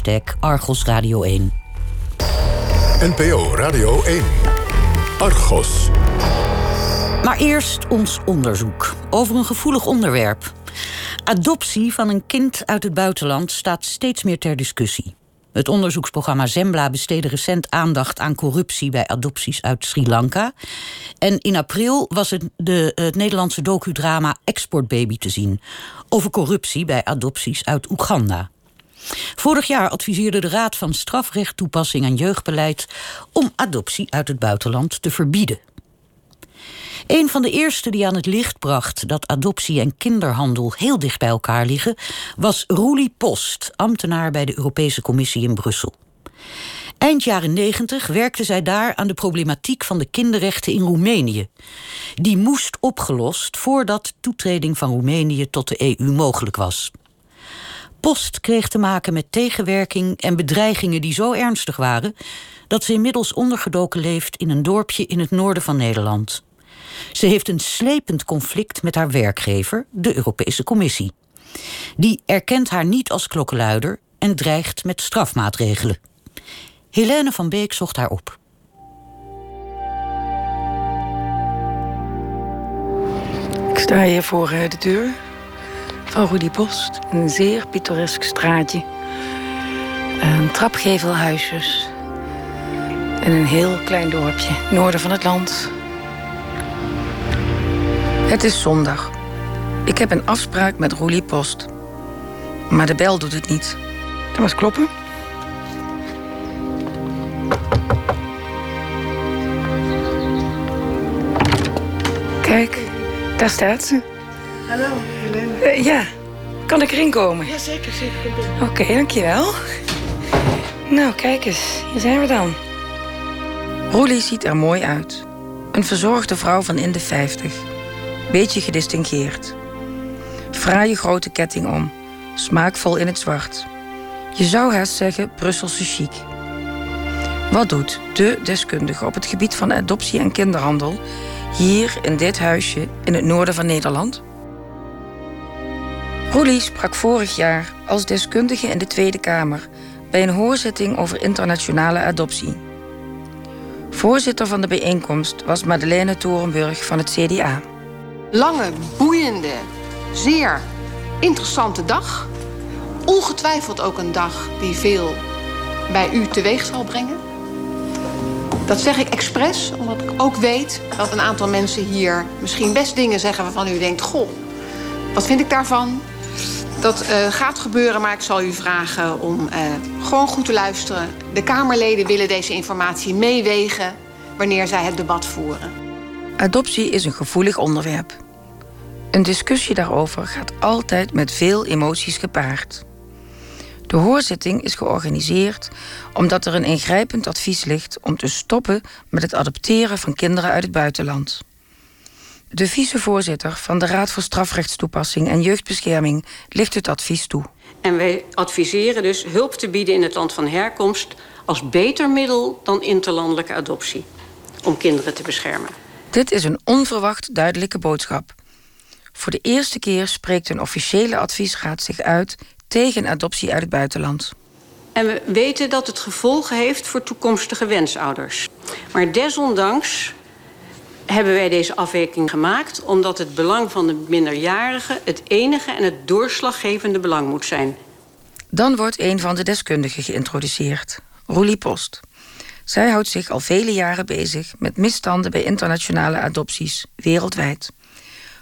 hashtag Argos Radio 1. NPO Radio 1. Argos. Maar eerst ons onderzoek over een gevoelig onderwerp. Adoptie van een kind uit het buitenland staat steeds meer ter discussie. Het onderzoeksprogramma Zembla besteedde recent aandacht aan corruptie bij adopties uit Sri Lanka. En in april was het, de, het Nederlandse docudrama Exportbaby te zien over corruptie bij adopties uit Oeganda. Vorig jaar adviseerde de Raad van Strafrecht Toepassing en Jeugdbeleid om adoptie uit het buitenland te verbieden. Een van de eerste die aan het licht bracht dat adoptie en kinderhandel heel dicht bij elkaar liggen, was Roelie Post, ambtenaar bij de Europese Commissie in Brussel. Eind jaren 90 werkte zij daar aan de problematiek van de kinderrechten in Roemenië. Die moest opgelost voordat toetreding van Roemenië tot de EU mogelijk was. Post kreeg te maken met tegenwerking en bedreigingen die zo ernstig waren dat ze inmiddels ondergedoken leeft in een dorpje in het noorden van Nederland. Ze heeft een slepend conflict met haar werkgever, de Europese Commissie. Die erkent haar niet als klokkenluider en dreigt met strafmaatregelen. Helene van Beek zocht haar op. Ik sta hier voor eh, de deur van Rudy Post. Een zeer pittoresk straatje. Een trapgevelhuisjes. En een heel klein dorpje, noorden van het land. Het is zondag. Ik heb een afspraak met Roelie Post. Maar de bel doet het niet. Dat was kloppen. Kijk, daar staat ze. Hallo, Helene. Uh, ja, kan ik erin komen? Ja, zeker, zeker. Oké, okay, dankjewel. Nou, kijk eens, hier zijn we dan. Roelie ziet er mooi uit. Een verzorgde vrouw van in de 50. Beetje gedistingeerd. Fraaie grote ketting om, smaakvol in het zwart. Je zou haast zeggen Brusselse chic. Wat doet de deskundige op het gebied van adoptie en kinderhandel hier in dit huisje in het noorden van Nederland? Roelie sprak vorig jaar als deskundige in de Tweede Kamer bij een hoorzitting over internationale adoptie. Voorzitter van de bijeenkomst was Madeleine Torenburg van het CDA. Lange, boeiende, zeer interessante dag. Ongetwijfeld ook een dag die veel bij u teweeg zal brengen. Dat zeg ik expres, omdat ik ook weet dat een aantal mensen hier misschien best dingen zeggen waarvan u denkt: Goh, wat vind ik daarvan? Dat uh, gaat gebeuren, maar ik zal u vragen om uh, gewoon goed te luisteren. De Kamerleden willen deze informatie meewegen wanneer zij het debat voeren. Adoptie is een gevoelig onderwerp. Een discussie daarover gaat altijd met veel emoties gepaard. De hoorzitting is georganiseerd omdat er een ingrijpend advies ligt om te stoppen met het adopteren van kinderen uit het buitenland. De vicevoorzitter van de Raad voor Strafrechtstoepassing en Jeugdbescherming ligt het advies toe. En wij adviseren dus hulp te bieden in het land van herkomst als beter middel dan interlandelijke adoptie om kinderen te beschermen. Dit is een onverwacht duidelijke boodschap. Voor de eerste keer spreekt een officiële adviesraad zich uit tegen adoptie uit het buitenland. En we weten dat het gevolgen heeft voor toekomstige wensouders. Maar desondanks hebben wij deze afweging gemaakt omdat het belang van de minderjarige het enige en het doorslaggevende belang moet zijn. Dan wordt een van de deskundigen geïntroduceerd, Roelie Post. Zij houdt zich al vele jaren bezig met misstanden bij internationale adopties wereldwijd.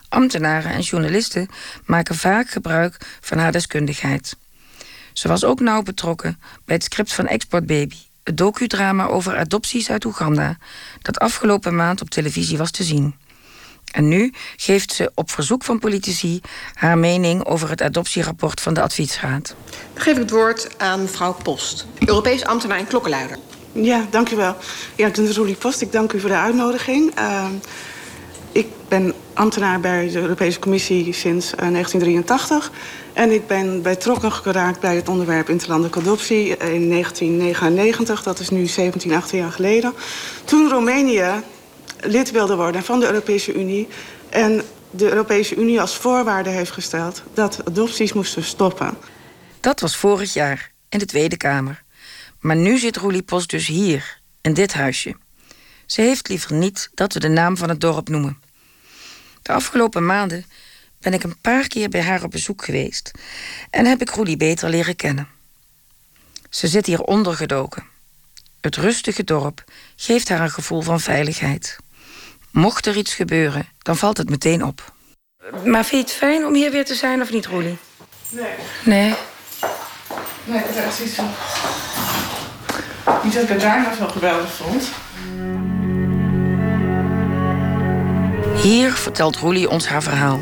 Ambtenaren en journalisten maken vaak gebruik van haar deskundigheid. Ze was ook nauw betrokken bij het script van Export Baby, het docudrama over adopties uit Oeganda, dat afgelopen maand op televisie was te zien. En nu geeft ze op verzoek van politici haar mening over het adoptierapport van de adviesraad. Dan geef ik het woord aan mevrouw Post, Europees ambtenaar en klokkenluider. Ja, dank u wel. Ja, ik ben Roelie Post. Ik dank u voor de uitnodiging. Uh, ik ben ambtenaar bij de Europese Commissie sinds uh, 1983. En ik ben betrokken geraakt bij het onderwerp interlandelijke adoptie in 1999. Dat is nu 17, 18 jaar geleden. Toen Roemenië lid wilde worden van de Europese Unie... en de Europese Unie als voorwaarde heeft gesteld dat adopties moesten stoppen. Dat was vorig jaar. in de Tweede Kamer. Maar nu zit Roelie Post dus hier, in dit huisje. Ze heeft liever niet dat we de naam van het dorp noemen. De afgelopen maanden ben ik een paar keer bij haar op bezoek geweest en heb ik Roelie beter leren kennen. Ze zit hier ondergedoken. Het rustige dorp geeft haar een gevoel van veiligheid. Mocht er iets gebeuren, dan valt het meteen op. Maar vind je het fijn om hier weer te zijn of niet, Roelie? Nee. Nee. Nee, dat is echt iets van... Niet dat ik het daar nog zo geweldig vond. Hier vertelt Roelie ons haar verhaal.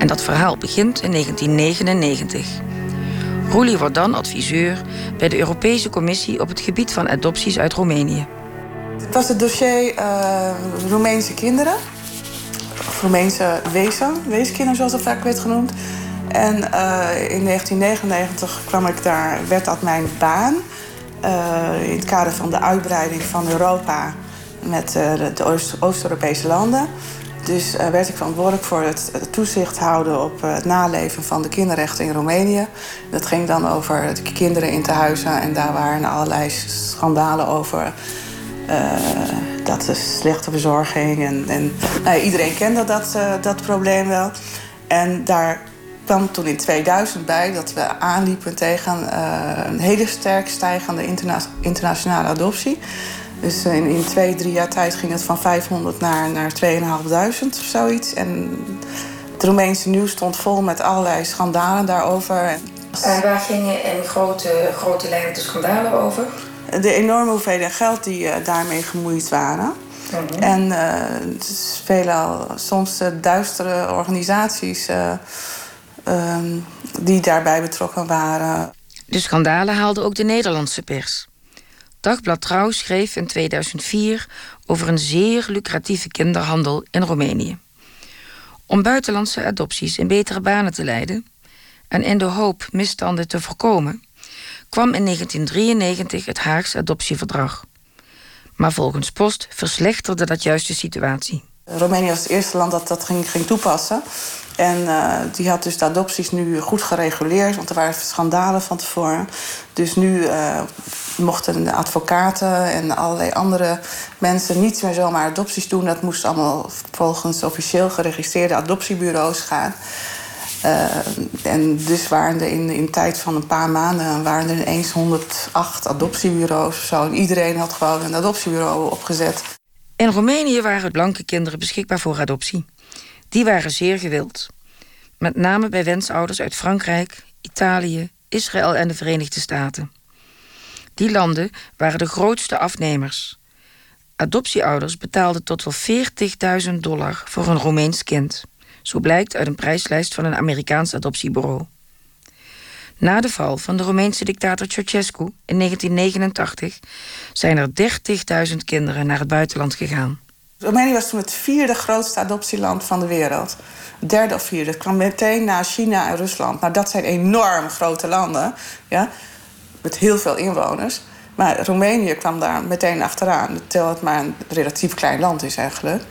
En dat verhaal begint in 1999. Roelie wordt dan adviseur bij de Europese Commissie op het gebied van adopties uit Roemenië. Het was het dossier uh, Roemeense kinderen. Of Roemeense wezen, weeskinderen zoals dat vaak werd genoemd. En uh, in 1999 kwam ik daar, werd dat mijn baan. Uh, in het kader van de uitbreiding van Europa met de Oost-Europese landen. Dus uh, werd ik verantwoordelijk voor het, toezicht houden op uh, het naleven van de kinderrechten in Roemenië. Dat ging dan over de kinderen in tehuizen en daar waren allerlei schandalen over. Uh, dat is slechte verzorging. En, en nou, iedereen kende dat, dat probleem wel. En daar kwam toen in 2000 bij dat we aanliepen tegen een hele sterk stijgende interna internationale adoptie. Dus in, in twee, drie jaar tijd ging het van 500 naar, naar 2.500 of zoiets. En het Roemeense nieuws stond vol met allerlei schandalen daarover. En waar gingen in grote, grote lijnen de schandalen over? De enorme hoeveelheid geld die uh, daarmee gemoeid waren. Mm -hmm. En uh, veelal soms uh, duistere organisaties um, die daarbij betrokken waren. De schandalen haalden ook de Nederlandse pers. Dagblad Trouw schreef in 2004 over een zeer lucratieve kinderhandel in Roemenië. Om buitenlandse adopties in betere banen te leiden en in de hoop misstanden te voorkomen, kwam in 1993 het Haags adoptieverdrag. Maar volgens Post verslechterde dat juist de situatie. Roemenië was het eerste land dat dat ging, ging toepassen. En uh, die had dus de adopties nu goed gereguleerd, want er waren schandalen van tevoren. Dus nu uh, mochten de advocaten en allerlei andere mensen niet meer zomaar adopties doen. Dat moest allemaal volgens officieel geregistreerde adoptiebureaus gaan. Uh, en dus waren er in, in tijd van een paar maanden waren er ineens 108 adoptiebureaus zo. En iedereen had gewoon een adoptiebureau opgezet. In Roemenië waren blanke kinderen beschikbaar voor adoptie. Die waren zeer gewild. Met name bij wensouders uit Frankrijk, Italië, Israël en de Verenigde Staten. Die landen waren de grootste afnemers. Adoptieouders betaalden tot wel 40.000 dollar voor een Roemeens kind. Zo blijkt uit een prijslijst van een Amerikaans adoptiebureau. Na de val van de Roemeense dictator Ceausescu in 1989 zijn er 30.000 kinderen naar het buitenland gegaan. Roemenië was toen het vierde grootste adoptieland van de wereld. Derde of vierde. Het kwam meteen na China en Rusland. Nou, dat zijn enorm grote landen. Ja? Met heel veel inwoners. Maar Roemenië kwam daar meteen achteraan. Terwijl het maar een relatief klein land is eigenlijk.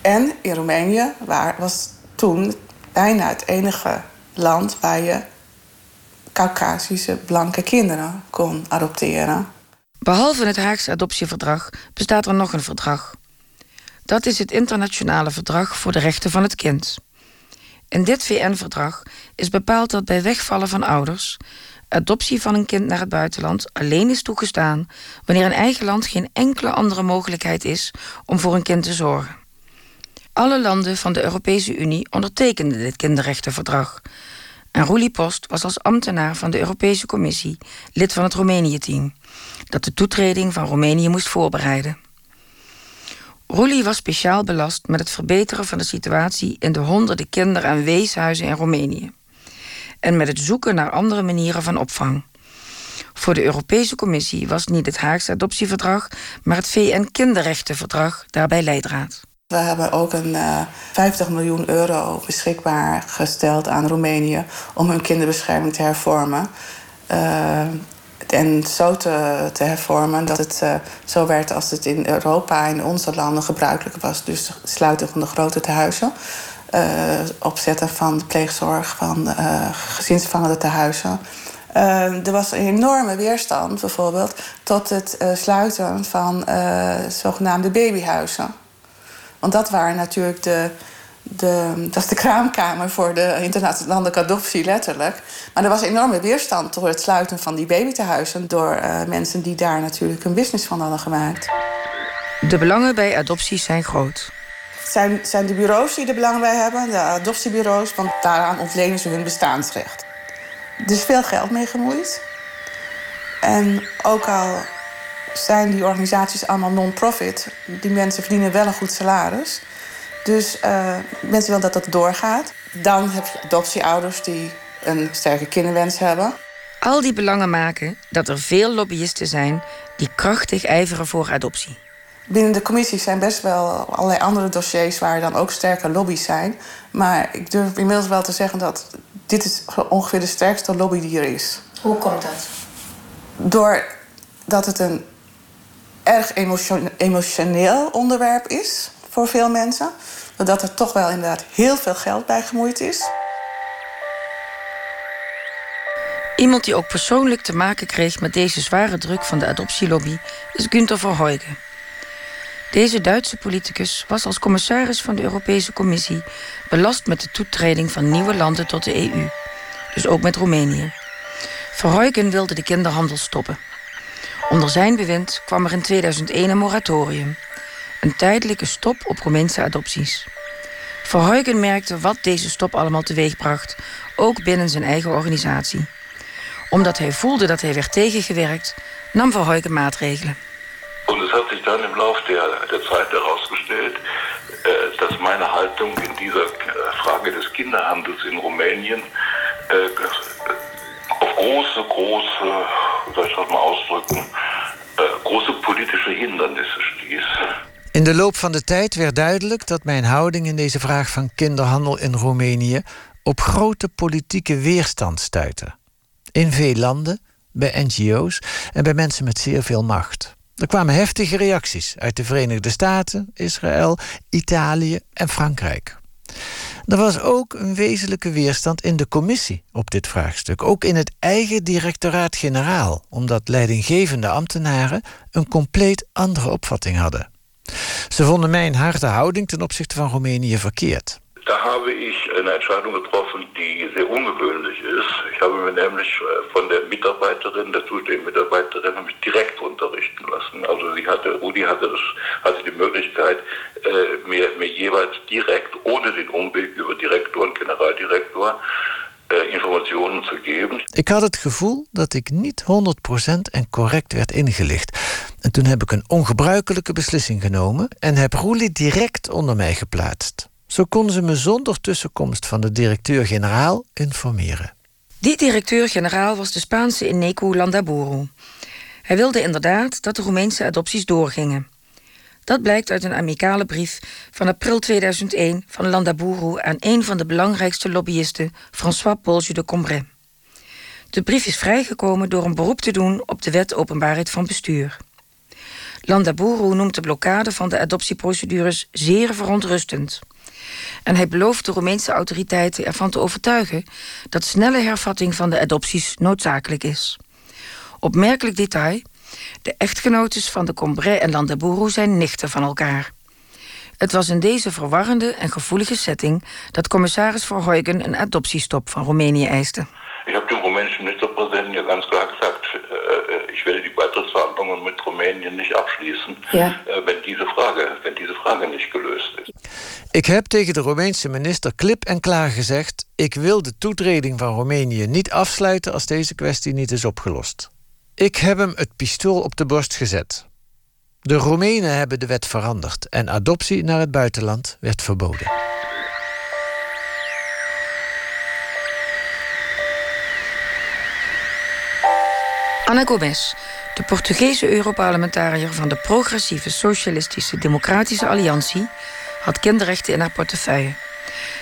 En in Roemenië waar, was toen bijna het enige land waar je Caucasische blanke kinderen kon adopteren. Behalve het Haagse adoptieverdrag bestaat er nog een verdrag. Dat is het Internationale Verdrag voor de Rechten van het Kind. In dit VN-verdrag is bepaald dat bij wegvallen van ouders adoptie van een kind naar het buitenland alleen is toegestaan wanneer in eigen land geen enkele andere mogelijkheid is om voor een kind te zorgen. Alle landen van de Europese Unie ondertekenden dit kinderrechtenverdrag. En Roelie Post was als ambtenaar van de Europese Commissie lid van het Roemenië-team, dat de toetreding van Roemenië moest voorbereiden. Roelie was speciaal belast met het verbeteren van de situatie in de honderden kinder- en weeshuizen in Roemenië. En met het zoeken naar andere manieren van opvang. Voor de Europese Commissie was niet het Haagse adoptieverdrag, maar het VN-kinderrechtenverdrag daarbij leidraad. We hebben ook een uh, 50 miljoen euro beschikbaar gesteld aan Roemenië om hun kinderbescherming te hervormen. Uh, en zo te, te, hervormen dat het uh, zo werd als het in Europa en onze landen gebruikelijk was. Dus sluiten van de grote tehuizen. Uh, opzetten van de pleegzorg, van uh, gezinsvangende tehuizen. Er was een enorme weerstand bijvoorbeeld tot het sluiten van zogenaamde babyhuizen. Want dat waren natuurlijk de, de, dat is de kraamkamer voor de internationale adoptie, letterlijk. Maar er was enorme weerstand door het sluiten van die babytehuizen... door mensen die daar natuurlijk een business van hadden gemaakt. De belangen bij adopties zijn groot. Het zijn, zijn de bureaus die er belang bij hebben, de adoptiebureaus... want daaraan ontlenen ze hun bestaansrecht. Er is veel geld mee gemoeid. En ook al zijn die organisaties allemaal non-profit... die mensen verdienen wel een goed salaris. Dus uh, mensen willen dat dat doorgaat. Dan heb je adoptieouders die een sterke kinderwens hebben. Al die belangen maken dat er veel lobbyisten zijn... die krachtig ijveren voor adoptie. Binnen de commissie zijn best wel allerlei andere dossiers... waar dan ook sterke lobby's zijn. Maar ik durf inmiddels wel te zeggen dat dit is ongeveer de sterkste lobby die er is. Hoe komt dat? Doordat het een erg emotioneel onderwerp is voor veel mensen. Doordat er toch wel inderdaad heel veel geld bij gemoeid is. Iemand die ook persoonlijk te maken kreeg met deze zware druk van de adoptielobby is Günther Verheugen. Deze Duitse politicus was als commissaris van de Europese Commissie belast met de toetreding van nieuwe landen tot de EU, dus ook met Roemenië. Verheugen wilde de kinderhandel stoppen. Onder zijn bewind kwam er in 2001 een moratorium, een tijdelijke stop op Roemeense adopties. Verheugen merkte wat deze stop allemaal teweegbracht, ook binnen zijn eigen organisatie. Omdat hij voelde dat hij werd tegengewerkt, nam Verheugen maatregelen. Und es hat sich dann im Laufe der, der Zeit herausgestellt, äh, dass meine Haltung in dieser äh, Frage des Kinderhandels in Rumänien äh, auf große, große, soll ich das mal ausdrücken, große politische Hindernisse stieß. In de loop van de tijd werd duidelijk dat mijn houding in deze vraag van kinderhandel in Roemenië op grote politieke weerstand stuitte. In veel landen, bij NGO's en bij mensen met zeer veel macht. Er kwamen heftige reacties uit de Verenigde Staten, Israël, Italië en Frankrijk. Er was ook een wezenlijke weerstand in de commissie op dit vraagstuk, ook in het eigen directoraat-generaal, omdat leidinggevende ambtenaren een compleet andere opvatting hadden. Ze vonden mijn harde houding ten opzichte van Roemenië verkeerd. Da habe ich eine Entscheidung getroffen, die sehr ungewöhnlich ist. Ich habe mir nämlich äh, von der Mitarbeiterin, der zuständigen Mitarbeiterin, mich direkt unterrichten lassen. Also sie hatte, Rudi hatte, das, hatte die Möglichkeit, äh, mir, mir jeweils direkt, ohne den Umweg über Direktor und Generaldirektor, äh, informationen te geven. Ik had het gevoel dat ik niet 100% en correct werd ingelicht. En toen heb ik een ongebruikelijke beslissing genomen en heb Roelie direct onder mij geplaatst. Zo konden ze me zonder tussenkomst van de directeur-generaal informeren. Die directeur-generaal was de Spaanse Ineco Landaburu. Hij wilde inderdaad dat de Roemeense adopties doorgingen. Dat blijkt uit een amicale brief van april 2001 van Landaburu aan een van de belangrijkste lobbyisten, François Polge de Combray. De brief is vrijgekomen door een beroep te doen op de wet openbaarheid van bestuur. Landaburu noemt de blokkade van de adoptieprocedures zeer verontrustend. En hij belooft de Roemeense autoriteiten ervan te overtuigen dat snelle hervatting van de adopties noodzakelijk is. Opmerkelijk detail: de echtgenotes van de Combray en Landaburu zijn nichten van elkaar. Het was in deze verwarrende en gevoelige setting dat commissaris Verheugen een adoptiestop van Roemenië eiste. Ik heb de Roemeense minister-president ganz klar gezegd: ich werde die Beitrittsverhandlungen mit Rumänien nicht abschließen, ja. äh, wenn, diese Frage, wenn diese Frage nicht gelöst ist. Ik heb tegen de Roemeense minister klip en klaar gezegd: ik wil de toetreding van Roemenië niet afsluiten als deze kwestie niet is opgelost. Ik heb hem het pistool op de borst gezet. De Roemenen hebben de wet veranderd en adoptie naar het buitenland werd verboden. Ana Gomes, de Portugese Europarlementariër van de Progressieve Socialistische Democratische Alliantie, had kinderrechten in haar portefeuille.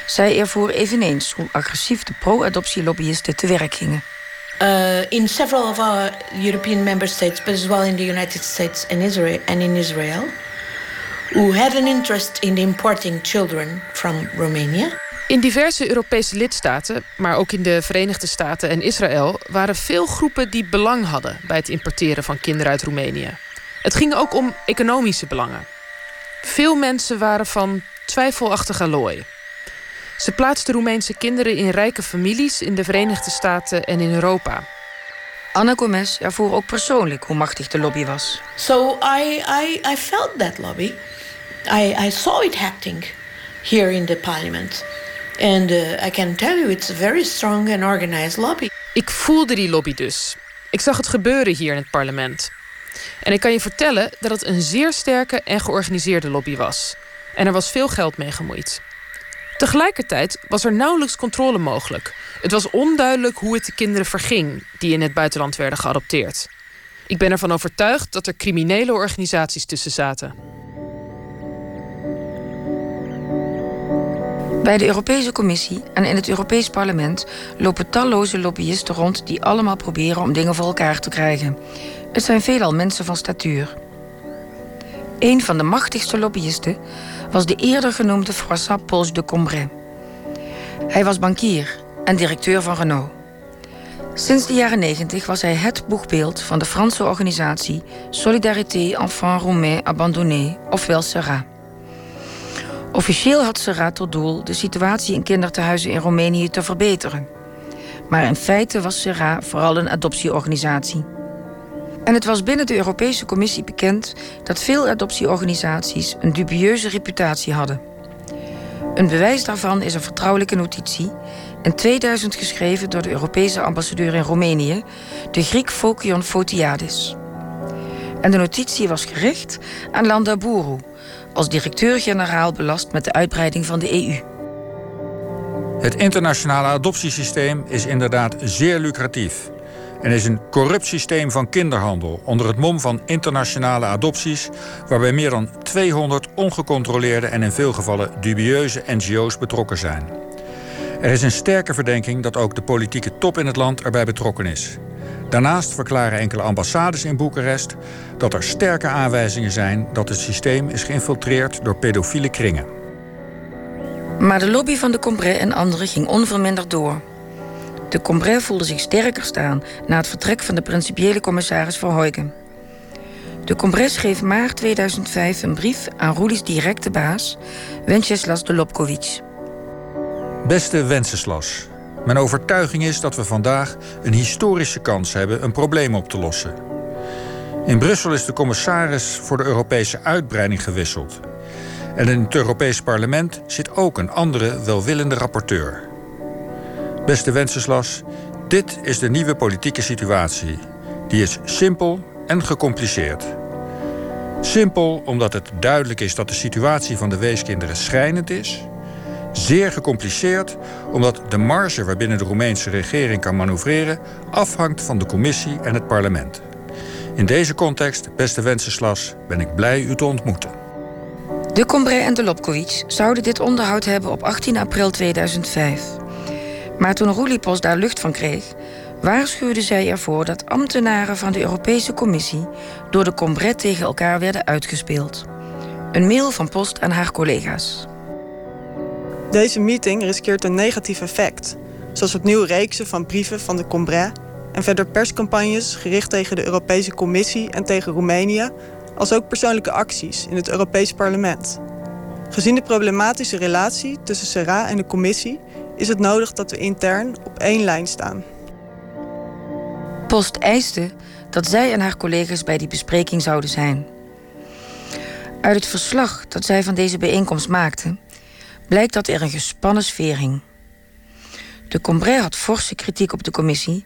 Zij ervoer eveneens hoe agressief de pro-adoptielobbyisten te werk gingen. Uh, in several of our European member states, but as well in the United States and Israel, and in Israel, who had an interest in importing children from Romania. In diverse Europese lidstaten, maar ook in de Verenigde Staten en Israël, waren veel groepen die belang hadden bij het importeren van kinderen uit Roemenië. Het ging ook om economische belangen. Veel mensen waren van twijfelachtig allooi. Ze plaatsten Roemeense kinderen in rijke families in de Verenigde Staten en in Europa. Anna Gomez ervoer ook persoonlijk hoe machtig de lobby was. So I, I, I felt that lobby. I, I saw it acting here in the parliament. Uh, I can tell you, it's a very strong and organized lobby. Ik voelde die lobby dus. Ik zag het gebeuren hier in het parlement. En ik kan je vertellen dat het een zeer sterke en georganiseerde lobby was. En er was veel geld mee gemoeid. Tegelijkertijd was er nauwelijks controle mogelijk. Het was onduidelijk hoe het de kinderen verging die in het buitenland werden geadopteerd. Ik ben ervan overtuigd dat er criminele organisaties tussen zaten. Bij de Europese Commissie en in het Europees Parlement lopen talloze lobbyisten rond die allemaal proberen om dingen voor elkaar te krijgen. Het zijn veelal mensen van statuur. Een van de machtigste lobbyisten was de eerder genoemde François Pauls de Combray. Hij was bankier en directeur van Renault. Sinds de jaren 90 was hij het boegbeeld van de Franse organisatie Solidarité Enfants Roumains Abandonnés, ofwel SERA. Officieel had SERA tot doel de situatie in kinderthuizen in Roemenië te verbeteren. Maar in feite was SERA vooral een adoptieorganisatie. En het was binnen de Europese Commissie bekend dat veel adoptieorganisaties een dubieuze reputatie hadden. Een bewijs daarvan is een vertrouwelijke notitie, in 2000 geschreven door de Europese ambassadeur in Roemenië, de Griek Fokion Fotiadis. En de notitie was gericht aan Landaburu, als directeur-generaal belast met de uitbreiding van de EU. Het internationale adoptiesysteem is inderdaad zeer lucratief en is een corrupt systeem van kinderhandel onder het mom van internationale adopties, waarbij meer dan 200 ongecontroleerde en in veel gevallen dubieuze NGO's betrokken zijn. Er is een sterke verdenking dat ook de politieke top in het land erbij betrokken is. Daarnaast verklaren enkele ambassades in Boekarest dat er sterke aanwijzingen zijn dat het systeem is geïnfiltreerd door pedofiele kringen. Maar de lobby van de Combré en anderen ging onverminderd door. De Combré voelde zich sterker staan na het vertrek van de principiële commissaris Verheugen. De Combré schreef maart 2005 een brief aan Ruli's directe baas, Wenceslas de Lobkovic. Beste Wenceslas, mijn overtuiging is dat we vandaag een historische kans hebben een probleem op te lossen. In Brussel is de commissaris voor de Europese uitbreiding gewisseld. En in het Europees Parlement zit ook een andere welwillende rapporteur. Beste Wenceslas, dit is de nieuwe politieke situatie. Die is simpel en gecompliceerd. Simpel omdat het duidelijk is dat de situatie van de weeskinderen schrijnend is. Zeer gecompliceerd omdat de marge waarbinnen de Roemeense regering kan manoeuvreren afhangt van de commissie en het parlement. In deze context, beste Wenceslas, ben ik blij u te ontmoeten. De Combray en de Lobkovic zouden dit onderhoud hebben op 18 april 2005. Maar toen Roelipos daar lucht van kreeg, waarschuwde zij ervoor dat ambtenaren van de Europese Commissie door de Combray tegen elkaar werden uitgespeeld. Een mail van post aan haar collega's. Deze meeting riskeert een negatief effect, zoals opnieuw reeksen van brieven van de Combray en verder perscampagnes gericht tegen de Europese Commissie en tegen Roemenië, als ook persoonlijke acties in het Europees Parlement. Gezien de problematische relatie tussen SERA en de Commissie is het nodig dat we intern op één lijn staan. Post eiste dat zij en haar collega's bij die bespreking zouden zijn. Uit het verslag dat zij van deze bijeenkomst maakte, blijkt dat er een gespannen sfeer hing. De Combray had forse kritiek op de commissie,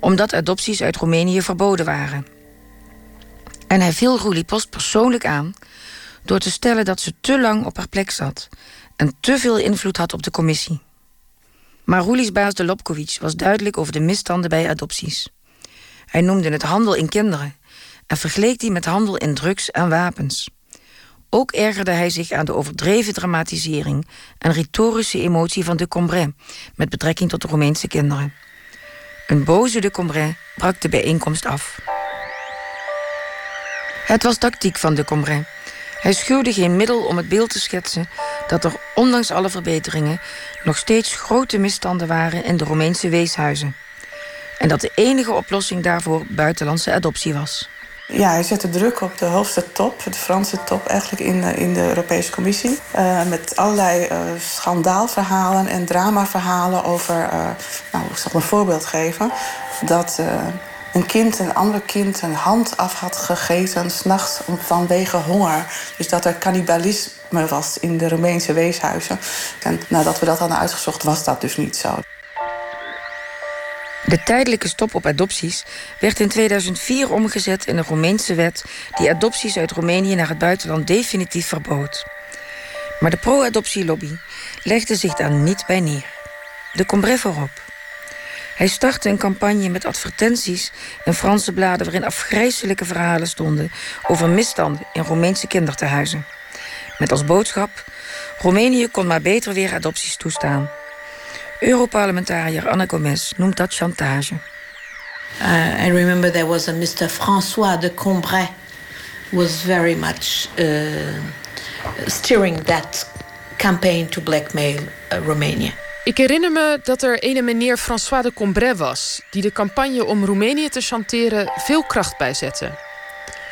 omdat adopties uit Roemenië verboden waren. En hij viel Roelie Post persoonlijk aan door te stellen dat ze te lang op haar plek zat en te veel invloed had op de commissie. Maar Roelie's baas de Lobkovic was duidelijk over de misstanden bij adopties. Hij noemde het handel in kinderen en vergeleek die met handel in drugs en wapens. Ook ergerde hij zich aan de overdreven dramatisering en retorische emotie van de Combray met betrekking tot de Roemeense kinderen. Een boze de Combray brak de bijeenkomst af. Het was tactiek van de Combray. Hij schuwde geen middel om het beeld te schetsen dat er ondanks alle verbeteringen nog steeds grote misstanden waren in de Romeinse weeshuizen. En dat de enige oplossing daarvoor buitenlandse adoptie was. Ja, hij zette druk op de hoogste top, de Franse top eigenlijk in de, in de Europese Commissie. Uh, met allerlei uh, schandaalverhalen en dramaverhalen over... Uh, nou, ik zal een voorbeeld geven. Dat een kind een ander kind een hand af had gegeten... s'nachts vanwege honger. Dus dat er cannibalisme was in de Romeinse weeshuizen. En nadat we dat hadden uitgezocht, was dat dus niet zo. De tijdelijke stop op adopties werd in 2004 omgezet in een Roemeense wet die adopties uit Roemenië naar het buitenland definitief verbood. Maar de pro-adoptielobby legde zich daar niet bij neer. De Combré voorop. Hij startte een campagne met advertenties in Franse bladen waarin afgrijzelijke verhalen stonden over misstanden in Roemeense kindertehuizen. Met als boodschap: Roemenië kon maar beter weer adopties toestaan. Europarlementariër Anna Gomez noemt dat chantage. Uh, I remember there was a Mr. François de Combray was very much uh, steering that campaign to blackmail uh, Romania. Ik herinner me dat er ene meneer François de Combray was... die de campagne om Roemenië te chanteren veel kracht bijzette.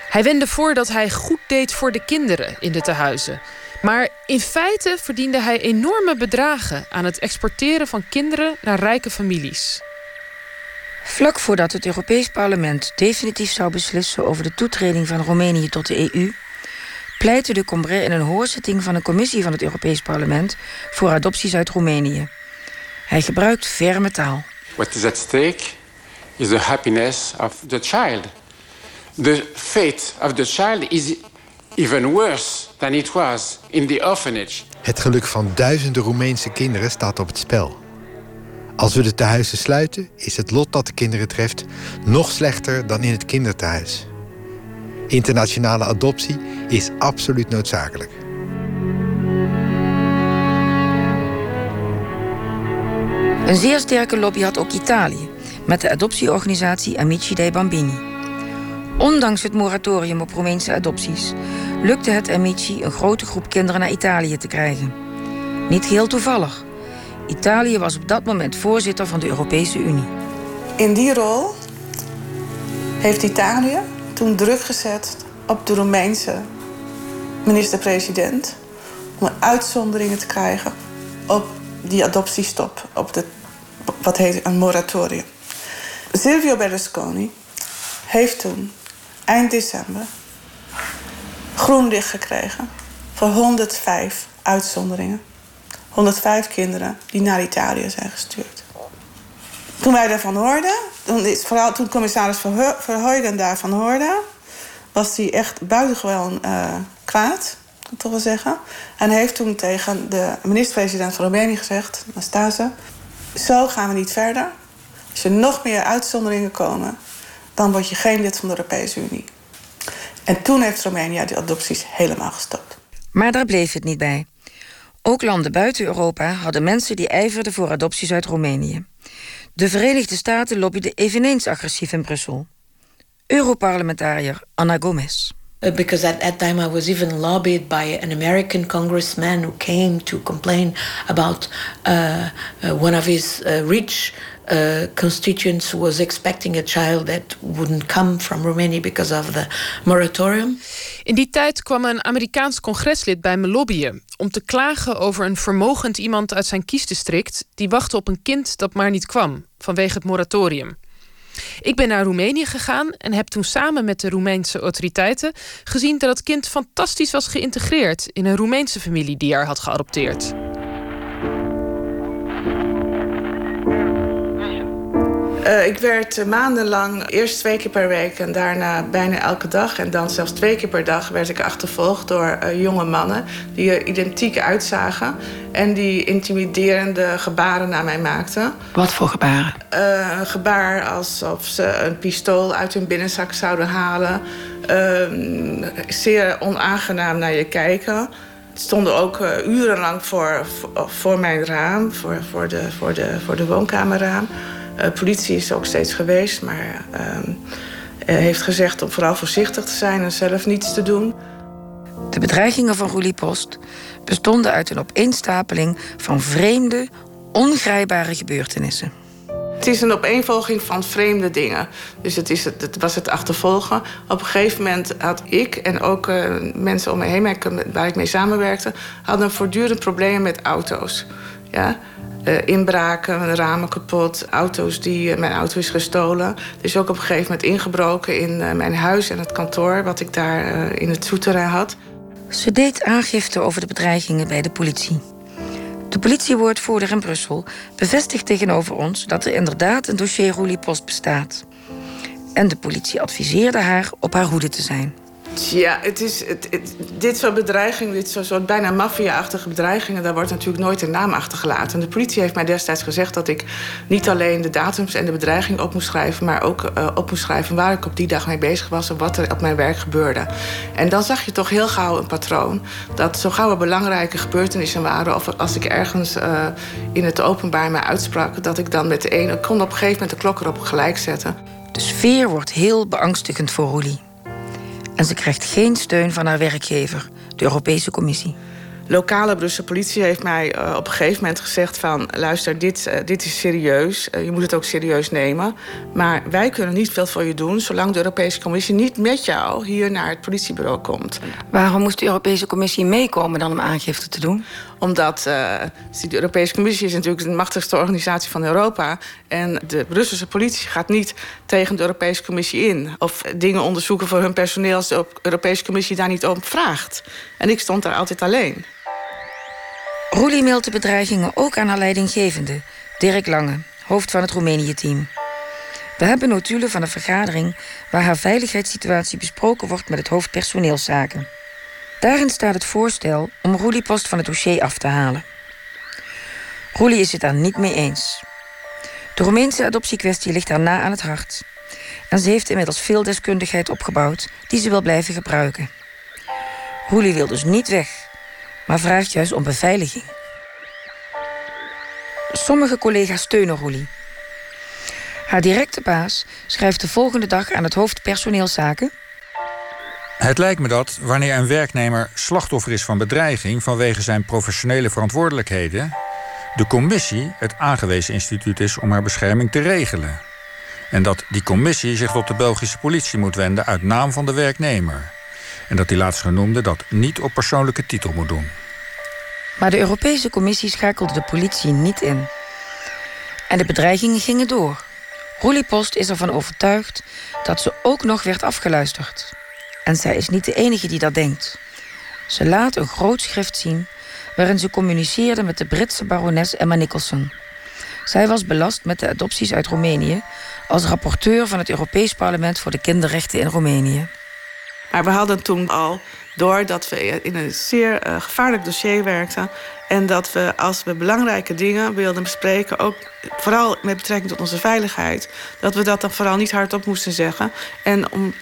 Hij wende voor dat hij goed deed voor de kinderen in de tehuizen... Maar in feite verdiende hij enorme bedragen aan het exporteren van kinderen naar rijke families. Vlak voordat het Europees Parlement definitief zou beslissen over de toetreding van Roemenië tot de EU, pleitte de Combré in een hoorzitting van een commissie van het Europees Parlement voor adopties uit Roemenië. Hij gebruikt ferme taal. What is at stake is the happiness of the child. The fate of the child is even worse than it was in the orphanage. Het geluk van duizenden Roemeense kinderen staat op het spel. Als we de tehuizen sluiten, is het lot dat de kinderen treft nog slechter dan in het kinderthuis. Internationale adoptie is absoluut noodzakelijk. Een zeer sterke lobby had ook Italië met de adoptieorganisatie Amici dei Bambini. Ondanks het moratorium op Roemeense adopties lukte het Amici een grote groep kinderen naar Italië te krijgen. Niet heel toevallig. Italië was op dat moment voorzitter van de Europese Unie. In die rol heeft Italië toen druk gezet op de Roemeense minister-president om uitzonderingen te krijgen op die adoptiestop, op de, wat heet een moratorium. Silvio Berlusconi heeft toen eind december groen licht gekregen voor 105 uitzonderingen. 105 kinderen die naar Italië zijn gestuurd. Toen wij daarvan hoorden, is vooral toen commissaris Verheugen daarvan hoorde, was hij echt buitengewoon uh, kwaad, kan ik toch wel zeggen. En heeft toen tegen de minister-president van Roemenië gezegd, Nastase, zo gaan we niet verder. Als er nog meer uitzonderingen komen, dan word je geen lid van de Europese Unie. En toen heeft Roemenië die adopties helemaal gestopt. Maar daar bleef het niet bij. Ook landen buiten Europa hadden mensen die ijverden voor adopties uit Roemenië. De Verenigde Staten lobbyden eveneens agressief in Brussel. Europarlementariër Anna Gomez. Uh, because at that time I was even lobbied by an American congressman who came to complain about uh, uh, one of his uh, rich uh, constituents was expecting a child that wouldn't come from Romania because of the moratorium. In die tijd kwam een Amerikaans congreslid bij me lobbyen om te klagen over een vermogend iemand uit zijn kiesdistrict die wachtte op een kind dat maar niet kwam vanwege het moratorium. Ik ben naar Roemenië gegaan en heb toen samen met de Roemeense autoriteiten gezien dat het kind fantastisch was geïntegreerd in een Roemeense familie die haar had geadopteerd. Uh, ik werd maandenlang eerst twee keer per week en daarna bijna elke dag. En dan zelfs twee keer per dag werd ik achtervolgd door uh, jonge mannen die er identiek uitzagen. En die intimiderende gebaren naar mij maakten. Wat voor gebaren? Uh, een gebaar alsof ze een pistool uit hun binnenzak zouden halen. zeer onaangenaam naar je kijken stonden ook uh, urenlang voor, voor, voor, mijn raam, voor, voor, de, voor, de, voor de woonkamerraam. Uh, politie is ook steeds geweest, maar uh, heeft gezegd om vooral voorzichtig te zijn en zelf niets te doen. De bedreigingen van Roelie Post bestonden uit een opeenstapeling van vreemde, ongrijpbare gebeurtenissen. Het is een opeenvolging van vreemde dingen. Dus het, is het, het was het achtervolgen. Op een gegeven moment had ik en ook uh, mensen om me heen waar ik mee samenwerkte, hadden voortdurend problemen met auto's. Ja? Uh, inbraken, ramen kapot, auto's die uh, mijn auto is gestolen. Er is ook op een gegeven moment ingebroken in mijn huis en het kantoor wat ik daar in het souterrain had. Ze deed aangifte over de bedreigingen bij de politie. De politiewoordvoerder in Brussel bevestigt tegenover ons dat er inderdaad een dossier Roelie Post bestaat. En de politie adviseerde haar op haar hoede te zijn. Ja, het is, het, dit soort bedreigingen, dit soort bijna maffia-achtige bedreigingen... daar wordt natuurlijk nooit een naam achtergelaten. De politie heeft mij destijds gezegd dat ik niet alleen de datums en de bedreiging op moest schrijven... maar ook uh, op moest schrijven waar ik op die dag mee bezig was... en wat er op mijn werk gebeurde. En dan zag je toch heel gauw een patroon... dat zo gauw er belangrijke gebeurtenissen waren... of als ik ergens uh, in het openbaar mij uitsprak... dat ik dan met de een... Ik kon op een gegeven moment de klok erop gelijk zetten. De sfeer wordt heel beangstigend voor Roelie. En ze krijgt geen steun van haar werkgever, de Europese Commissie. Lokale Brusselse politie heeft mij uh, op een gegeven moment gezegd van... luister, dit, uh, dit is serieus, uh, je moet het ook serieus nemen. Maar wij kunnen niet veel voor je doen... zolang de Europese Commissie niet met jou hier naar het politiebureau komt. Waarom moest de Europese Commissie meekomen dan om aangifte te doen? Omdat de Europese Commissie is natuurlijk de machtigste organisatie van Europa. En de Brusselse politie gaat niet tegen de Europese Commissie in. Of dingen onderzoeken voor hun personeel als de Europese Commissie daar niet om vraagt. En ik stond daar altijd alleen. Roelie mailt de bedreigingen ook aan haar leidinggevende, Dirk Lange, hoofd van het Roemenië-team. We hebben notulen van een vergadering waar haar veiligheidssituatie besproken wordt met het hoofd personeelszaken. Daarin staat het voorstel om Roelie post van het dossier af te halen. Roelie is het daar niet mee eens. De Roemeense adoptiekwestie ligt haar na aan het hart. En ze heeft inmiddels veel deskundigheid opgebouwd die ze wil blijven gebruiken. Roelie wil dus niet weg, maar vraagt juist om beveiliging. Sommige collega's steunen Roelie. Haar directe baas schrijft de volgende dag aan het hoofd personeelszaken. Het lijkt me dat wanneer een werknemer slachtoffer is van bedreiging vanwege zijn professionele verantwoordelijkheden, de commissie het aangewezen instituut is om haar bescherming te regelen. En dat die commissie zich tot de Belgische politie moet wenden uit naam van de werknemer. En dat die laatstgenoemde dat niet op persoonlijke titel moet doen. Maar de Europese Commissie schakelde de politie niet in. En de bedreigingen gingen door. Roelie Post is ervan overtuigd dat ze ook nog werd afgeluisterd. En zij is niet de enige die dat denkt. Ze laat een groot schrift zien waarin ze communiceerde met de Britse barones Emma Nicholson. Zij was belast met de adopties uit Roemenië als rapporteur van het Europees Parlement voor de kinderrechten in Roemenië. Maar we hadden toen al door dat we in een zeer uh, gevaarlijk dossier werkten. En dat we als we belangrijke dingen wilden bespreken, ook vooral met betrekking tot onze veiligheid, dat we dat dan vooral niet hardop moesten zeggen. En om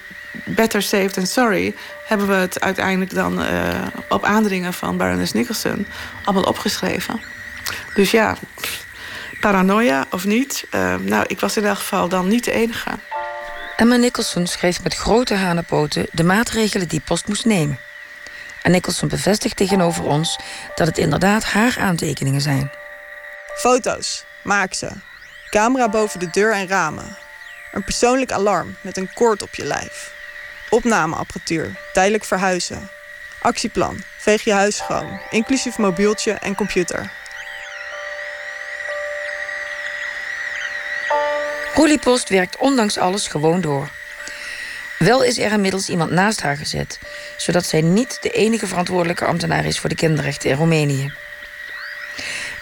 better safe than sorry hebben we het uiteindelijk dan uh, op aandringen van Baroness Nicholson allemaal opgeschreven. Dus ja, paranoia of niet. Uh, nou, ik was in elk geval dan niet de enige. Emma Nicholson schreef met grote hanenpoten de maatregelen die Post moest nemen. En Nicholson bevestigt tegenover ons dat het inderdaad haar aantekeningen zijn. Foto's, maak ze. Camera boven de deur en ramen. Een persoonlijk alarm met een koord op je lijf. Opnameapparatuur, tijdelijk verhuizen. Actieplan, veeg je huis schoon, inclusief mobieltje en computer. Roelie Post werkt ondanks alles gewoon door. Wel is er inmiddels iemand naast haar gezet, zodat zij niet de enige verantwoordelijke ambtenaar is voor de kinderrechten in Roemenië.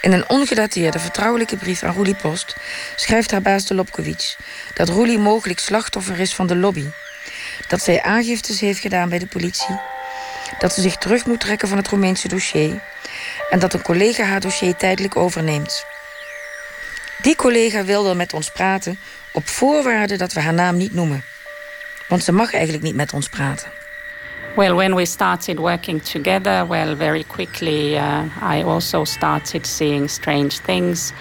In een ongedateerde vertrouwelijke brief aan Roelie Post schrijft haar baas de Lopkovic dat Roelie mogelijk slachtoffer is van de lobby, dat zij aangiftes heeft gedaan bij de politie, dat ze zich terug moet trekken van het Roemeense dossier en dat een collega haar dossier tijdelijk overneemt. Die collega wilde met ons praten op voorwaarde dat we haar naam niet noemen. Want ze mag eigenlijk niet met ons praten. Well, when we started working together, well, very quickly uh, I also started seeing strange things.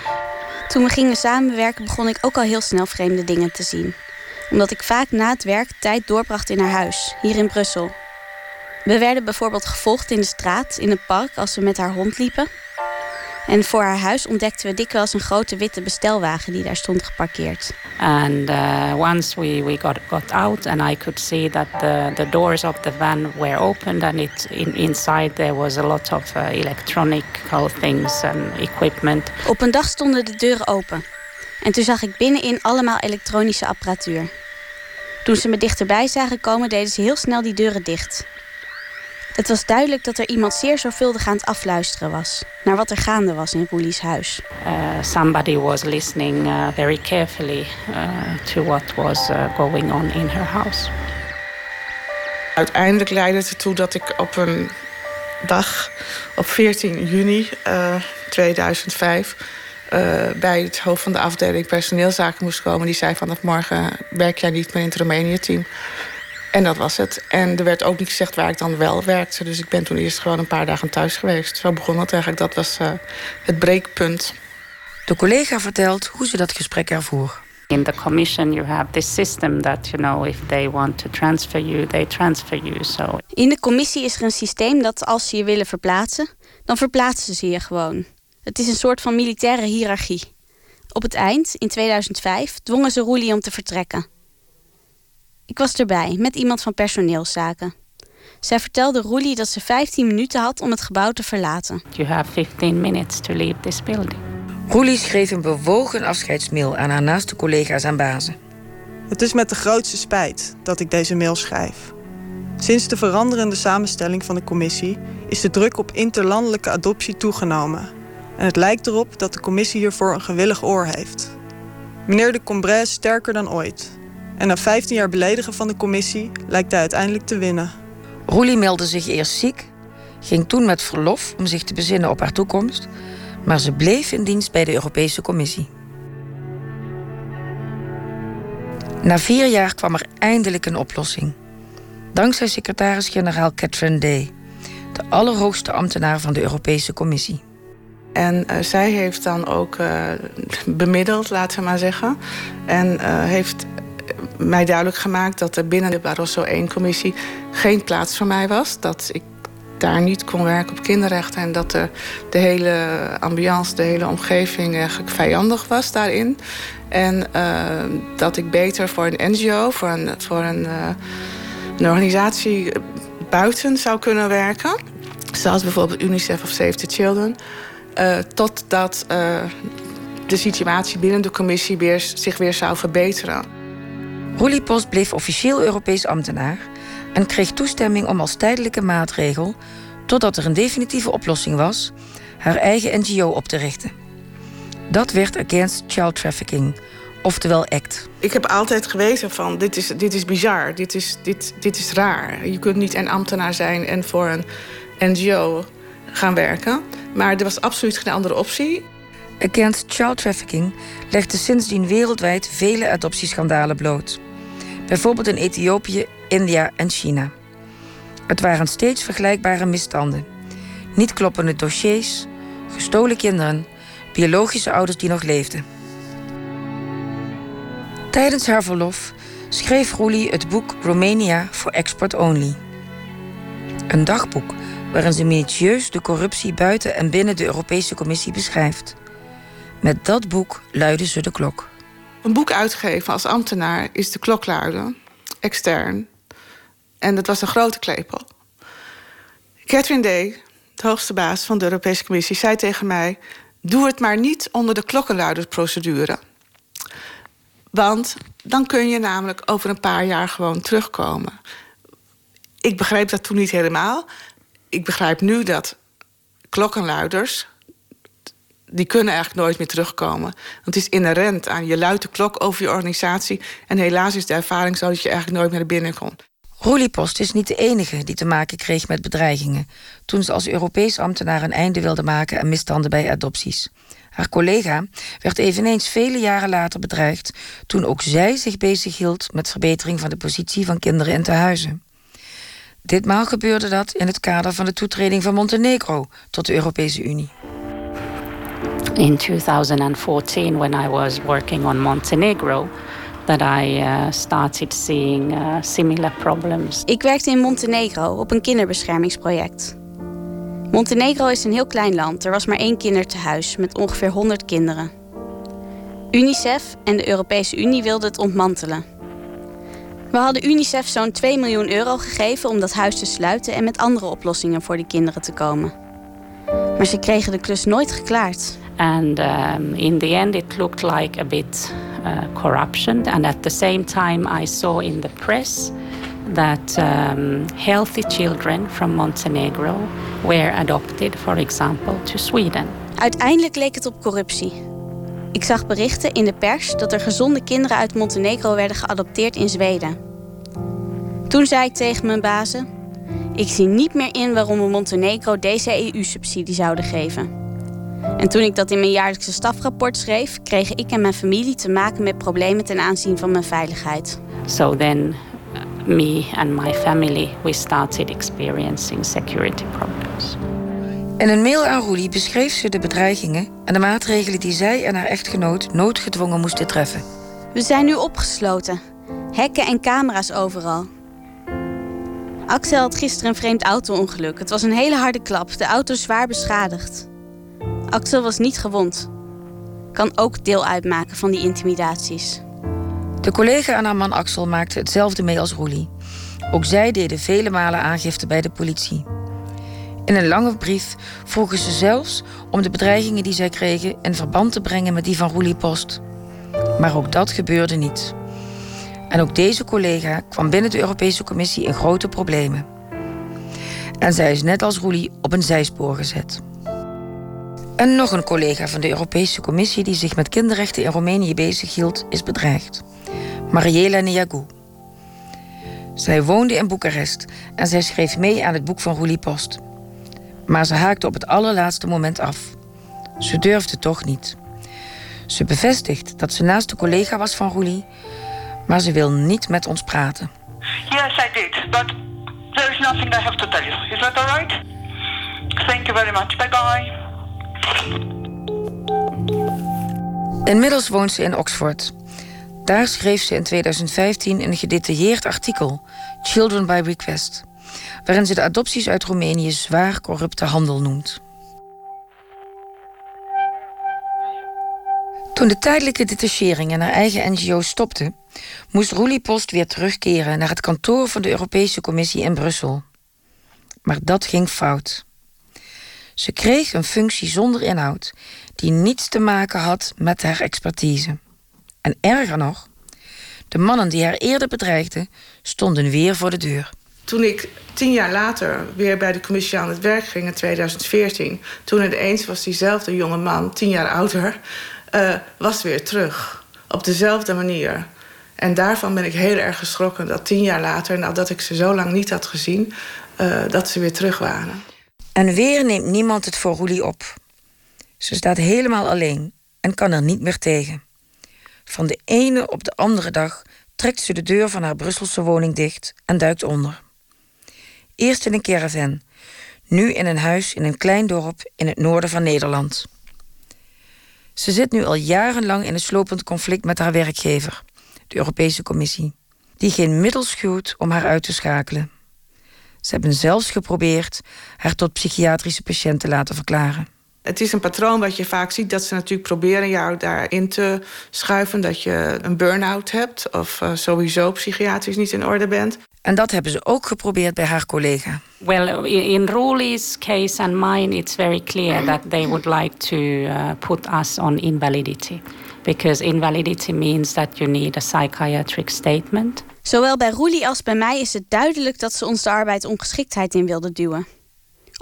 Toen we gingen samenwerken begon ik ook al heel snel vreemde dingen te zien. Omdat ik vaak na het werk tijd doorbracht in haar huis, hier in Brussel. We werden bijvoorbeeld gevolgd in de straat, in het park, als we met haar hond liepen. En voor haar huis ontdekten we dikwijls een grote witte bestelwagen die daar stond geparkeerd. And uh, once we, we got, got out and I could see that the, the doors of the van were opened and it, in, inside there was a lot of uh, electronical things and equipment. Op een dag stonden de deuren open. En toen zag ik binnenin allemaal elektronische apparatuur. Toen ze me dichterbij zagen komen, deden ze heel snel die deuren dicht. Het was duidelijk dat er iemand zeer zorgvuldig aan het afluisteren was naar wat er gaande was in Roelie's huis. Uh, somebody was listening uh, very carefully uh, to what was uh, going on in her house. Uiteindelijk leidde het ertoe dat ik op een dag op 14 juni 2005 uh, bij het hoofd van de afdeling personeelszaken moest komen. Die zei vanaf morgen werk jij niet meer in het Roemenië-team. En dat was het. En er werd ook niet gezegd waar ik dan wel werkte. Dus ik ben toen eerst gewoon een paar dagen thuis geweest. Zo begon het eigenlijk. Dat was uh, het breekpunt. De collega vertelt hoe ze dat gesprek ervoer. In the commission you have this system that you know if they want to transfer you, they transfer you. So In de commissie is er een systeem dat als ze je willen verplaatsen, dan verplaatsen ze je gewoon. Het is een soort van militaire hiërarchie. Op het eind, in 2005, dwongen ze Roelie om te vertrekken. Ik was erbij, met iemand van personeelszaken. Zij vertelde Roelie dat ze 15 minuten had om het gebouw te verlaten. You have 15 minutes to leave this building. Roelie schreef een bewogen afscheidsmail aan haar naaste collega's en bazen. Het is met de grootste spijt dat ik deze mail schrijf. Sinds de veranderende samenstelling van de commissie is de druk op interlandelijke adoptie toegenomen. En het lijkt erop dat de commissie hiervoor een gewillig oor heeft. Meneer de Combray is sterker dan ooit. En na 15 jaar beledigen van de commissie lijkt hij uiteindelijk te winnen. Roelie meldde zich eerst ziek, ging toen met verlof om zich te bezinnen op haar toekomst, maar ze bleef in dienst bij de Europese Commissie. Na vier jaar kwam er eindelijk een oplossing. Dankzij secretaris-generaal Catherine Day, de allerhoogste ambtenaar van de Europese Commissie. En uh, zij heeft dan ook uh, bemiddeld, laten we maar zeggen. En uh, heeft mij duidelijk gemaakt dat er binnen de Barroso 1-commissie geen plaats voor mij was. Dat ik daar niet kon werken op kinderrechten. En dat de, de hele ambiance, de hele omgeving eigenlijk vijandig was daarin. En dat ik beter voor een NGO, voor een, voor een, een organisatie buiten zou kunnen werken. Zoals bijvoorbeeld UNICEF of Save the Children. Uh, totdat de situatie binnen de commissie weer, zich weer zou verbeteren. Roelie Post bleef officieel Europees ambtenaar en kreeg toestemming om als tijdelijke maatregel, totdat er een definitieve oplossing was, haar eigen NGO op te richten. Dat werd Against Child Trafficking, oftewel ACT. Ik heb altijd gewezen van dit is, dit is bizar, dit is, dit, dit is raar. Je kunt niet een ambtenaar zijn en voor een NGO gaan werken. Maar er was absoluut geen andere optie. Against Child Trafficking legde sindsdien wereldwijd vele adoptieschandalen bloot. Bijvoorbeeld in Ethiopië, India en China. Het waren steeds vergelijkbare misstanden. Niet kloppende dossiers, gestolen kinderen, biologische ouders die nog leefden. Tijdens haar verlof schreef Roelie het boek Romania for Export Only. Een dagboek waarin ze minutieus de corruptie buiten en binnen de Europese Commissie beschrijft. Met dat boek luidde ze de klok. Een boek uitgeven als ambtenaar is de klok luiden, extern. En dat was een grote klepel. Catherine Day, de hoogste baas van de Europese Commissie, zei tegen mij: Doe het maar niet onder de klokkenluidersprocedure. Want dan kun je namelijk over een paar jaar gewoon terugkomen. Ik begreep dat toen niet helemaal. Ik begrijp nu dat klokkenluiders die kunnen eigenlijk nooit meer terugkomen. Want het is inherent aan je luidt de klok over je organisatie. En helaas is de ervaring zo dat je eigenlijk nooit meer naar binnen komt. Roelie Post is niet de enige die te maken kreeg met bedreigingen... toen ze als Europees ambtenaar een einde wilde maken aan misstanden bij adopties. Haar collega werd eveneens vele jaren later bedreigd... toen ook zij zich bezighield met verbetering van de positie van kinderen in tehuizen. Ditmaal gebeurde dat in het kader van de toetreding van Montenegro tot de Europese Unie. In 2014, when I was working on Montenegro, that I uh, started seeing uh, similar problems. Ik werkte in Montenegro op een kinderbeschermingsproject. Montenegro is een heel klein land. Er was maar één kindertehuis met ongeveer 100 kinderen. UNICEF en de Europese Unie wilden het ontmantelen. We hadden UNICEF zo'n 2 miljoen euro gegeven om dat huis te sluiten en met andere oplossingen voor de kinderen te komen. Maar ze kregen de klus nooit geklaard. And um, in the end, it looked like a bit uh, corruption. And at the same time, I saw in the press that um, healthy children from Montenegro were adopted, for example, to Sweden. Uiteindelijk leek het op corruptie. Ik zag berichten in de pers dat er gezonde kinderen uit Montenegro werden geadopteerd in Zweden. Toen zei ik tegen mijn bazen: Ik zie niet meer in waarom we Montenegro deze EU-subsidie zouden geven. En toen ik dat in mijn jaarlijkse stafrapport schreef, kregen ik en mijn familie te maken met problemen ten aanzien van mijn veiligheid. So then, uh, me and my family, we started experiencing security problems. In een mail aan Roelie beschreef ze de bedreigingen en de maatregelen die zij en haar echtgenoot noodgedwongen moesten treffen. We zijn nu opgesloten. Hekken en camera's overal. Axel had gisteren een vreemd auto-ongeluk. Het was een hele harde klap, de auto zwaar beschadigd. Axel was niet gewond. Kan ook deel uitmaken van die intimidaties. De collega aan haar man Axel maakte hetzelfde mee als Roelie. Ook zij deden vele malen aangifte bij de politie. In een lange brief vroegen ze zelfs om de bedreigingen die zij kregen in verband te brengen met die van Roelie Post. Maar ook dat gebeurde niet. En ook deze collega kwam binnen de Europese Commissie in grote problemen. En zij is net als Roelie op een zijspoor gezet. En nog een collega van de Europese Commissie die zich met kinderrechten in Roemenië bezighield, is bedreigd. Mariela Niagou. Zij woonde in Boekarest en zij schreef mee aan het boek van Roelie Post. Maar ze haakte op het allerlaatste moment af. Ze durfde toch niet. Ze bevestigt dat ze naast de collega was van Roelie, maar ze wil niet met ons praten. Yes, I did, but there is nothing I have to tell you. Is that all right? Thank you very much. Bye bye. Inmiddels woont ze in Oxford. Daar schreef ze in 2015 een gedetailleerd artikel, Children by Request, waarin ze de adopties uit Roemenië zwaar corrupte handel noemt. Toen de tijdelijke detachering in haar eigen NGO stopte, moest Roelie Post weer terugkeren naar het kantoor van de Europese Commissie in Brussel. Maar dat ging fout. Ze kreeg een functie zonder inhoud, die niets te maken had met haar expertise. En erger nog, de mannen die haar eerder bedreigden, stonden weer voor de deur. Toen ik tien jaar later weer bij de commissie aan het werk ging in 2014, toen ineens was diezelfde jonge man, tien jaar ouder, uh, was weer terug. Op dezelfde manier. En daarvan ben ik heel erg geschrokken dat tien jaar later, nadat ik ze zo lang niet had gezien, uh, dat ze weer terug waren. En weer neemt niemand het voor Roelie op. Ze staat helemaal alleen en kan er niet meer tegen. Van de ene op de andere dag trekt ze de deur van haar Brusselse woning dicht en duikt onder. Eerst in een caravan, nu in een huis in een klein dorp in het noorden van Nederland. Ze zit nu al jarenlang in een slopend conflict met haar werkgever, de Europese Commissie, die geen middel schuwt om haar uit te schakelen. Ze hebben zelfs geprobeerd haar tot psychiatrische patiënt te laten verklaren. Het is een patroon wat je vaak ziet dat ze natuurlijk proberen jou daarin te schuiven dat je een burn-out hebt of uh, sowieso psychiatrisch niet in orde bent. En dat hebben ze ook geprobeerd bij haar collega. Well, in Roelie's case and mine, it's very clear that they would like to uh, put us on invalidity. Because invalidity means that you need a psychiatric statement. Zowel bij Roelie als bij mij is het duidelijk dat ze ons de arbeidsongeschiktheid in wilden duwen.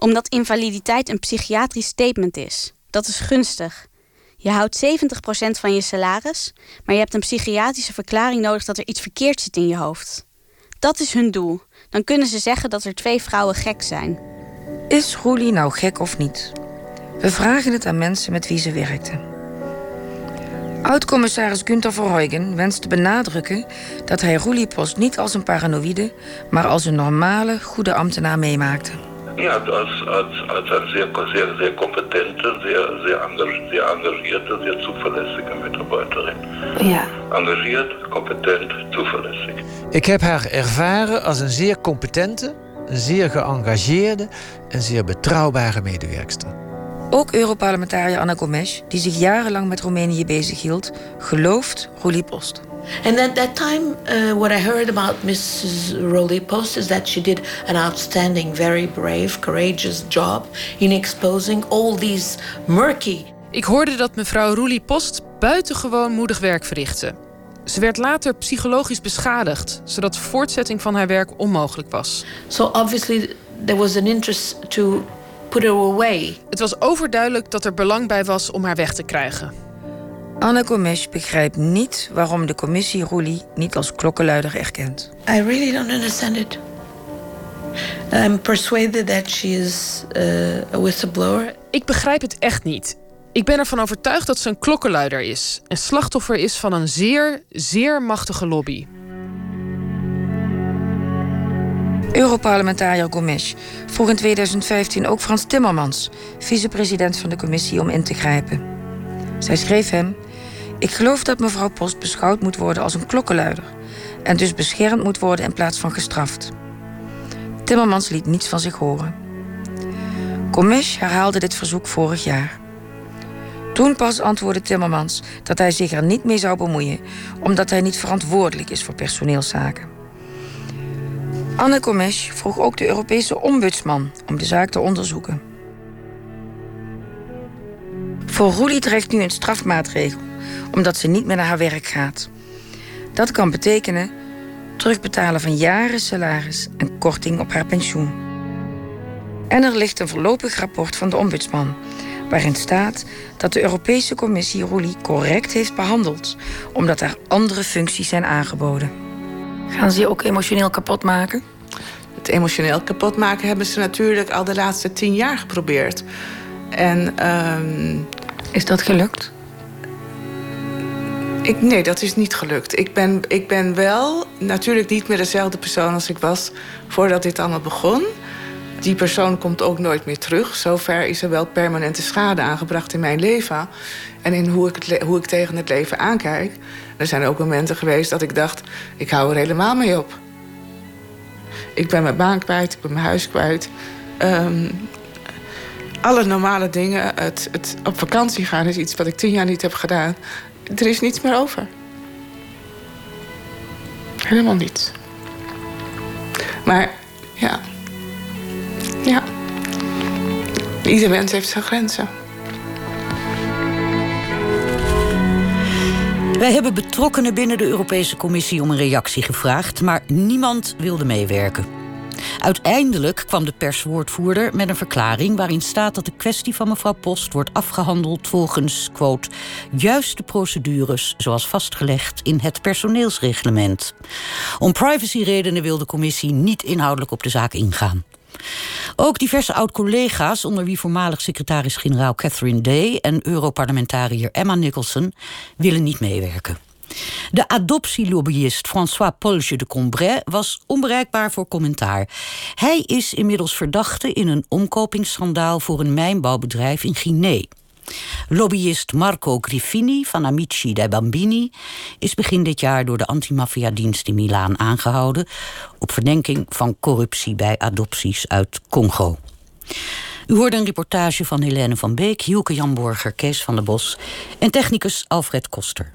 Omdat invaliditeit een psychiatrisch statement is. Dat is gunstig. Je houdt 70% van je salaris, maar je hebt een psychiatrische verklaring nodig dat er iets verkeerd zit in je hoofd. Dat is hun doel. Dan kunnen ze zeggen dat er twee vrouwen gek zijn. Is Roelie nou gek of niet? We vragen het aan mensen met wie ze werkten. Oud-commissaris Günther Verheugen wenst te benadrukken dat hij Roelie Post niet als een paranoïde, maar als een normale, goede ambtenaar meemaakte. Ja, als, als, als eine sehr, sehr, sehr kompetente, sehr, sehr, sehr engagierte, sehr zuverlässige Mitarbeiterin. Ja. Engagiert, competent, zuverlässig. Ik heb haar ervaren als een zeer competente, een zeer geëngageerde en zeer betrouwbare medewerkster. Ook Europarlementariër Anna Gomes, die zich jarenlang met Roemenië bezighield, gelooft Roelie Post. And at that time, uh, what I heard about Mrs. Roly Post is that she did an outstanding, very brave, courageous job in exposing all these murky. Ik hoorde dat mevrouw Roelie Post buitengewoon moedig werk verrichtte. Ze werd later psychologisch beschadigd, zodat voortzetting van haar werk onmogelijk was. So obviously there was an interest to put her away. Het was overduidelijk dat er belang bij was om haar weg te krijgen. Anna Gomes begrijpt niet waarom de commissie Roelie niet als klokkenluider erkent. I really don't understand it. I'm persuaded that she is uh, a whistleblower. Ik begrijp het echt niet. Ik ben ervan overtuigd dat ze een klokkenluider is en slachtoffer is van een zeer, zeer machtige lobby. Europarlementariër Gomes vroeg in 2015 ook Frans Timmermans, vicepresident van de commissie, om in te grijpen. Zij schreef hem: Ik geloof dat mevrouw Post beschouwd moet worden als een klokkenluider en dus beschermd moet worden in plaats van gestraft. Timmermans liet niets van zich horen. Gomes herhaalde dit verzoek vorig jaar. Toen pas antwoordde Timmermans dat hij zich er niet mee zou bemoeien, omdat hij niet verantwoordelijk is voor personeelszaken. Anne Gomes vroeg ook de Europese ombudsman om de zaak te onderzoeken. Voor Roelie dreigt nu een strafmaatregel, omdat ze niet meer naar haar werk gaat. Dat kan betekenen terugbetalen van jaren salaris en korting op haar pensioen. En er ligt een voorlopig rapport van de ombudsman, waarin staat dat de Europese Commissie Roelie correct heeft behandeld, omdat er andere functies zijn aangeboden. Gaan ze je ook emotioneel kapot maken? Het emotioneel kapot maken hebben ze natuurlijk al de laatste tien jaar geprobeerd. En, ehm, Is dat gelukt? Ik, nee, dat is niet gelukt. Ik ben, ik ben wel natuurlijk niet meer dezelfde persoon als ik was voordat dit allemaal begon. Die persoon komt ook nooit meer terug. Zover is er wel permanente schade aangebracht in mijn leven. En in hoe ik, het, hoe ik tegen het leven aankijk. Er zijn ook momenten geweest dat ik dacht, ik hou er helemaal mee op. Ik ben mijn baan kwijt, ik ben mijn huis kwijt. Ehm, alle normale dingen. Het, het op vakantie gaan is iets wat ik tien jaar niet heb gedaan. Er is niets meer over. Helemaal niets. Maar ja. Ja. Ieder mens heeft zijn grenzen. Wij hebben betrokkenen binnen de Europese Commissie om een reactie gevraagd, maar niemand wilde meewerken. Uiteindelijk kwam de perswoordvoerder met een verklaring waarin staat dat de kwestie van mevrouw Post wordt afgehandeld volgens, quote, juiste procedures zoals vastgelegd in het personeelsreglement. Om privacyredenen wil de commissie niet inhoudelijk op de zaak ingaan. Ook diverse oud-collega's, onder wie voormalig secretaris-generaal Catherine Day en Europarlementariër Emma Nicholson, willen niet meewerken. De adoptielobbyist François Polge de Combray was onbereikbaar voor commentaar. Hij is inmiddels verdachte in een omkopingsschandaal voor een mijnbouwbedrijf in Guinea. Lobbyist Marco Griffini van Amici dei Bambini is begin dit jaar door de antimafia-dienst in Milaan aangehouden op verdenking van corruptie bij adopties uit Congo. U hoorde een reportage van Helene van Beek, Hielke Janborger, Kees van der Bos en technicus Alfred Koster.